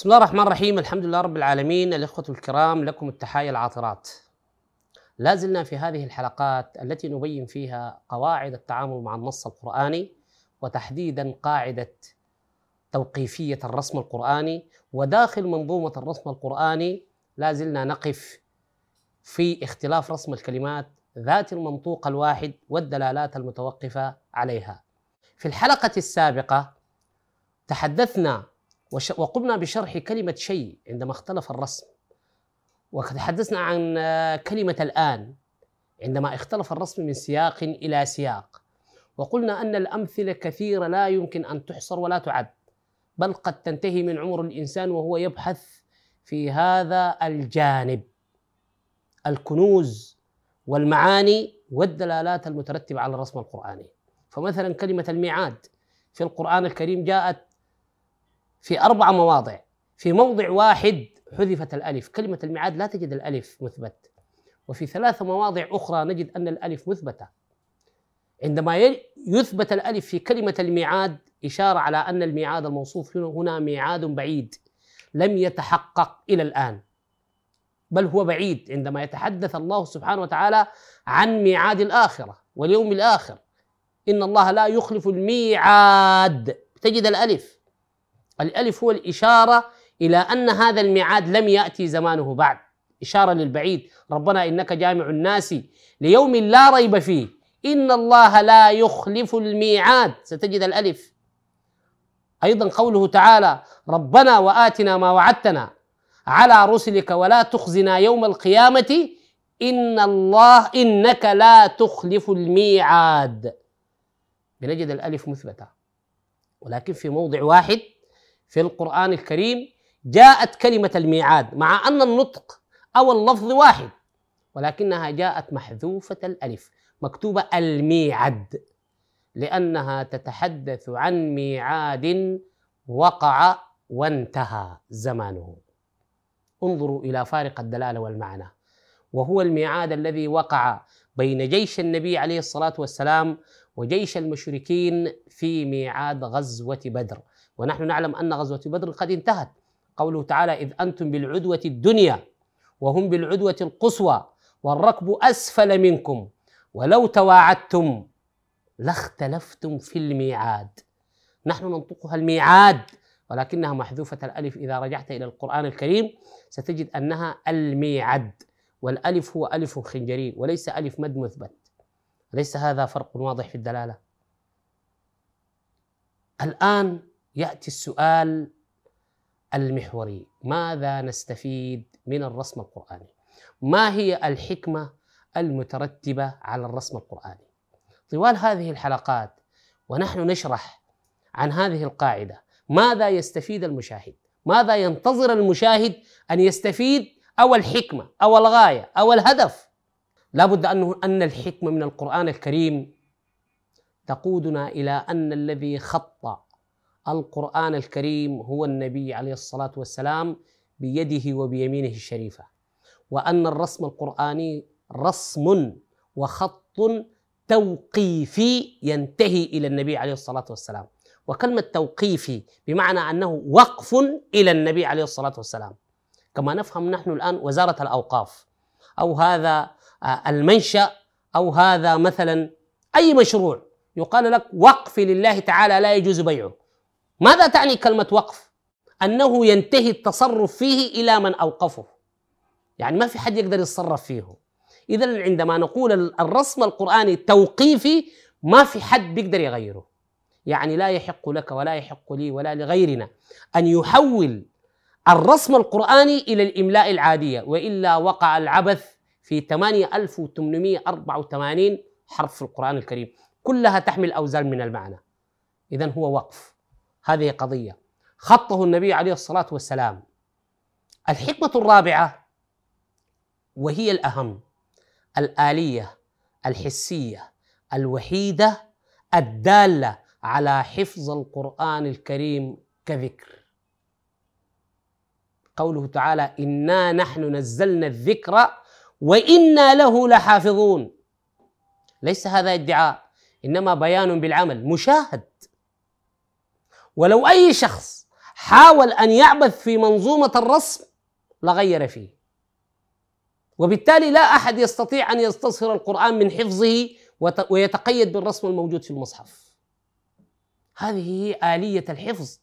بسم الله الرحمن الرحيم. الحمد لله رب العالمين. الإخوة الكرام لكم التحايا العاطرات. لا زلنا في هذه الحلقات التي نبين فيها قواعد التعامل مع النص القرآني وتحديدا قاعدة توقيفية الرسم القرآني. وداخل منظومة الرسم القرآني لا زلنا نقف في اختلاف رسم الكلمات ذات المنطوق الواحد والدلالات المتوقفة عليها. في الحلقة السابقة تحدثنا وقمنا بشرح كلمة شيء عندما اختلف الرسم. وتحدثنا عن كلمة الآن عندما اختلف الرسم من سياق إلى سياق. وقلنا أن الأمثلة كثيرة لا يمكن أن تحصر ولا تعد بل قد تنتهي من عمر الإنسان وهو يبحث في هذا الجانب. الكنوز والمعاني والدلالات المترتبة على الرسم القرآني. فمثلا كلمة الميعاد في القرآن الكريم جاءت في أربع مواضع. في موضع واحد حذفت الألف. كلمة الميعاد لا تجد الألف مثبت. وفي ثلاث مواضع أخرى نجد أن الألف مثبتة. عندما يثبت الألف في كلمة الميعاد إشارة على أن الميعاد الموصوف هنا ميعاد بعيد. لم يتحقق إلى الآن. بل هو بعيد عندما يتحدث الله سبحانه وتعالى عن ميعاد الآخرة واليوم الآخر. إن الله لا يخلف الميعاد. تجد الألف. الألف هو الإشارة إلى أن هذا الميعاد لم يأتي زمانه بعد. إشارة للبعيد. ربنا إنك جامع الناس ليوم لا ريب فيه. إن الله لا يخلف الميعاد. ستجد الألف. أيضا قوله تعالى ربنا وآتنا ما وعدتنا على رسلك ولا تخزنا يوم القيامة. إن الله إنك لا تخلف الميعاد. بنجد الألف مثبتة. ولكن في موضع واحد في القرآن الكريم جاءت كلمة الميعاد مع أن النطق أو اللفظ واحد ولكنها جاءت محذوفة الألف مكتوبة الميعد لأنها تتحدث عن ميعاد وقع وانتهى زمانه. انظروا إلى فارق الدلالة والمعنى. وهو الميعاد الذي وقع بين جيش النبي عليه الصلاة والسلام وجيش المشركين في ميعاد غزوة بدر. ونحن نعلم أن غزوة بدر قد انتهت. قوله تعالى إذ أنتم بالعدوة الدنيا وهم بالعدوة القصوى والركب أسفل منكم ولو تواعدتم لاختلفتم في الميعاد. نحن ننطقها الميعاد ولكنها محذوفة الألف إذا رجعت إلى القرآن الكريم. ستجد أنها الميعد والألف هو ألف خنجري وليس ألف مد مثبت. ليس هذا فرق واضح في الدلالة؟ الآن يأتي السؤال المحوري. ماذا نستفيد من الرسم القرآني؟ ما هي الحكمة المترتبة على الرسم القرآني؟ طوال هذه الحلقات ونحن نشرح عن هذه القاعدة ماذا يستفيد المشاهد؟ ماذا ينتظر المشاهد أن يستفيد؟ أو الحكمة أو الغاية أو الهدف؟ لابد ان أن الحكمة من القرآن الكريم تقودنا إلى أن الذي خط القرآن الكريم هو النبي عليه الصلاة والسلام بيده وبيمينه الشريفة وأن الرسم القرآني رسم وخط توقيفي ينتهي إلى النبي عليه الصلاة والسلام. وكلمة توقيفي بمعنى أنه وقف إلى النبي عليه الصلاة والسلام. كما نفهم نحن الآن وزارة الأوقاف. أو هذا آه، المنشأ أو هذا مثلا أي مشروع يقال لك وقف لله تعالى لا يجوز بيعه. ماذا تعني كلمة وقف؟ أنه ينتهي التصرف فيه إلى من أوقفه. يعني ما في حد يقدر يتصرف فيه. إذا عندما نقول الرسم القرآني توقيفي ما في حد بيقدر يغيره. يعني لا يحق لك ولا يحق لي ولا لغيرنا أن يحول الرسم القرآني إلى الإملاء العادية وإلا وقع العبث في 8884 حرف في القرآن الكريم. كلها تحمل أوزان من المعنى. إذا هو وقف. هذه قضية. خطه النبي عليه الصلاة والسلام. الحكمة الرابعة وهي الأهم الآلية الحسية الوحيدة الدالة على حفظ القرآن الكريم كذكر. قوله تعالى إنا نحن نزلنا الذكر وإنا له لحافظون. ليس هذا ادعاء إنما بيان بالعمل مشاهد. ولو أي شخص حاول أن يعبث في منظومة الرسم لغير فيه. وبالتالي لا أحد يستطيع أن يستصهر القرآن من حفظه ويتقيد بالرسم الموجود في المصحف. هذه هي آلية الحفظ.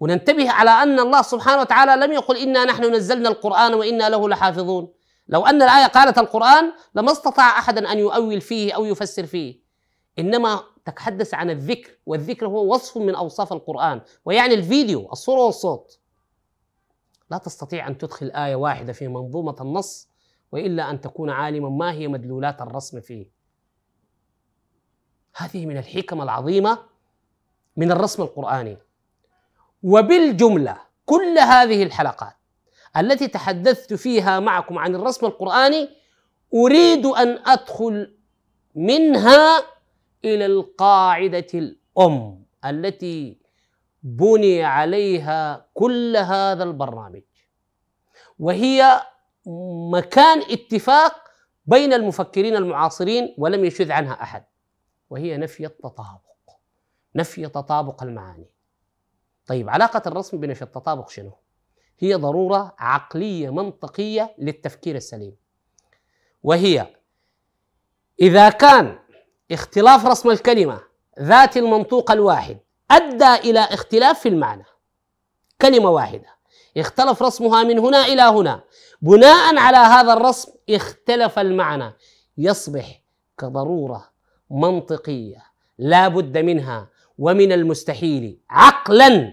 وننتبه على أن الله سبحانه وتعالى لم يقل إنا نحن نزلنا القرآن وإنا له لحافظون. لو أن الآية قالت القرآن لما استطاع احد أن يؤول فيه أو يفسر فيه. إنما تتحدث عن الذكر والذكر هو وصف من أوصاف القرآن ويعني الفيديو الصورة والصوت. لا تستطيع أن تدخل آية واحدة في منظومة النص وإلا أن تكون عالما ما هي مدلولات الرسم فيه. هذه من الحكم العظيمة من الرسم القرآني. وبالجملة كل هذه الحلقات التي تحدثت فيها معكم عن الرسم القرآني أريد أن أدخل منها إلى القاعدة الأم التي بني عليها كل هذا البرنامج. وهي مكان اتفاق بين المفكرين المعاصرين ولم يشذ عنها أحد وهي نفي التطابق نفي تطابق المعاني. طيب علاقة الرسم بنفي التطابق شنو؟ هي ضرورة عقلية منطقية للتفكير السليم. وهي إذا كان اختلاف رسم الكلمة ذات المنطوق الواحد أدى إلى اختلاف في المعنى. كلمة واحدة اختلف رسمها من هنا إلى هنا. بناء على هذا الرسم اختلف المعنى. يصبح كضرورة منطقية لا بد منها ومن المستحيل عقلا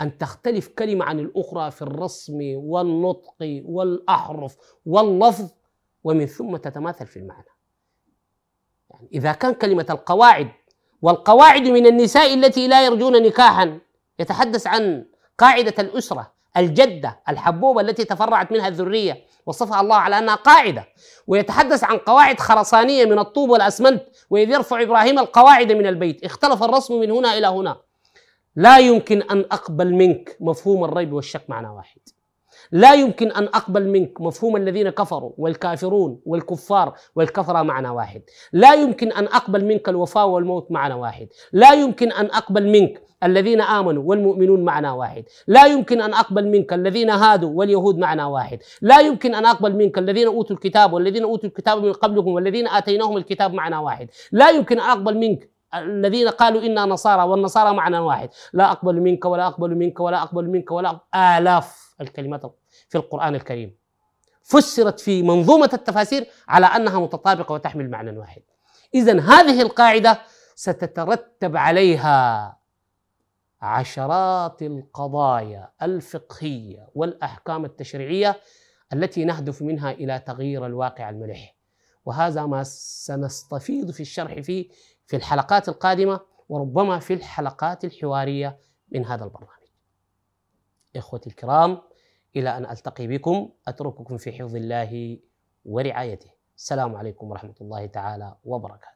أن تختلف كلمة عن الأخرى في الرسم والنطق والأحرف واللفظ ومن ثم تتماثل في المعنى. يعني إذا كان كلمة القواعد والقواعد من النساء التي لا يرجون نكاحا يتحدث عن قاعدة الأسرة الجدة الحبوبة التي تفرعت منها الذرية وصفها الله على أنها قاعدة ويتحدث عن قواعد خرسانية من الطوب والأسمنت وإذ يرفع إبراهيم القواعد من البيت اختلف الرسم من هنا إلى هنا. لا يمكن أن أقبل منك مفهوم الريب والشك معنى واحد. لا يمكن أن أقبل منك مفهوم الذين كفروا والكافرون والكفار والكفرة معنى واحد. لا يمكن أن أقبل منك الوفاء والموت معنى واحد. لا يمكن أن أقبل منك الذين آمنوا والمؤمنون معنى واحد. لا يمكن أن أقبل منك الذين هادوا واليهود معنى واحد. لا يمكن أن أقبل منك الذين أوتوا الكتاب والذين أوتوا الكتاب من قبلكم والذين آتيناهم الكتاب معنى واحد. لا يمكن أن أقبل منك الذين قالوا إنا نصارى والنصارى معنى واحد. لا أقبل منك ولا أقبل منك ولا أقبل منك ولا أقبل آلاف الكلمات في القرآن الكريم. فسرت في منظومة التفاسير على أنها متطابقة وتحمل معنى واحد. إذا هذه القاعدة ستترتب عليها عشرات القضايا الفقهية والأحكام التشريعية التي نهدف منها إلى تغيير الواقع الملح. وهذا ما سنستفيض في الشرح فيه في الحلقات القادمة وربما في الحلقات الحوارية من هذا البرنامج. إخوتي الكرام إلى أن ألتقي بكم أترككم في حفظ الله ورعايته. السلام عليكم ورحمة الله تعالى وبركاته.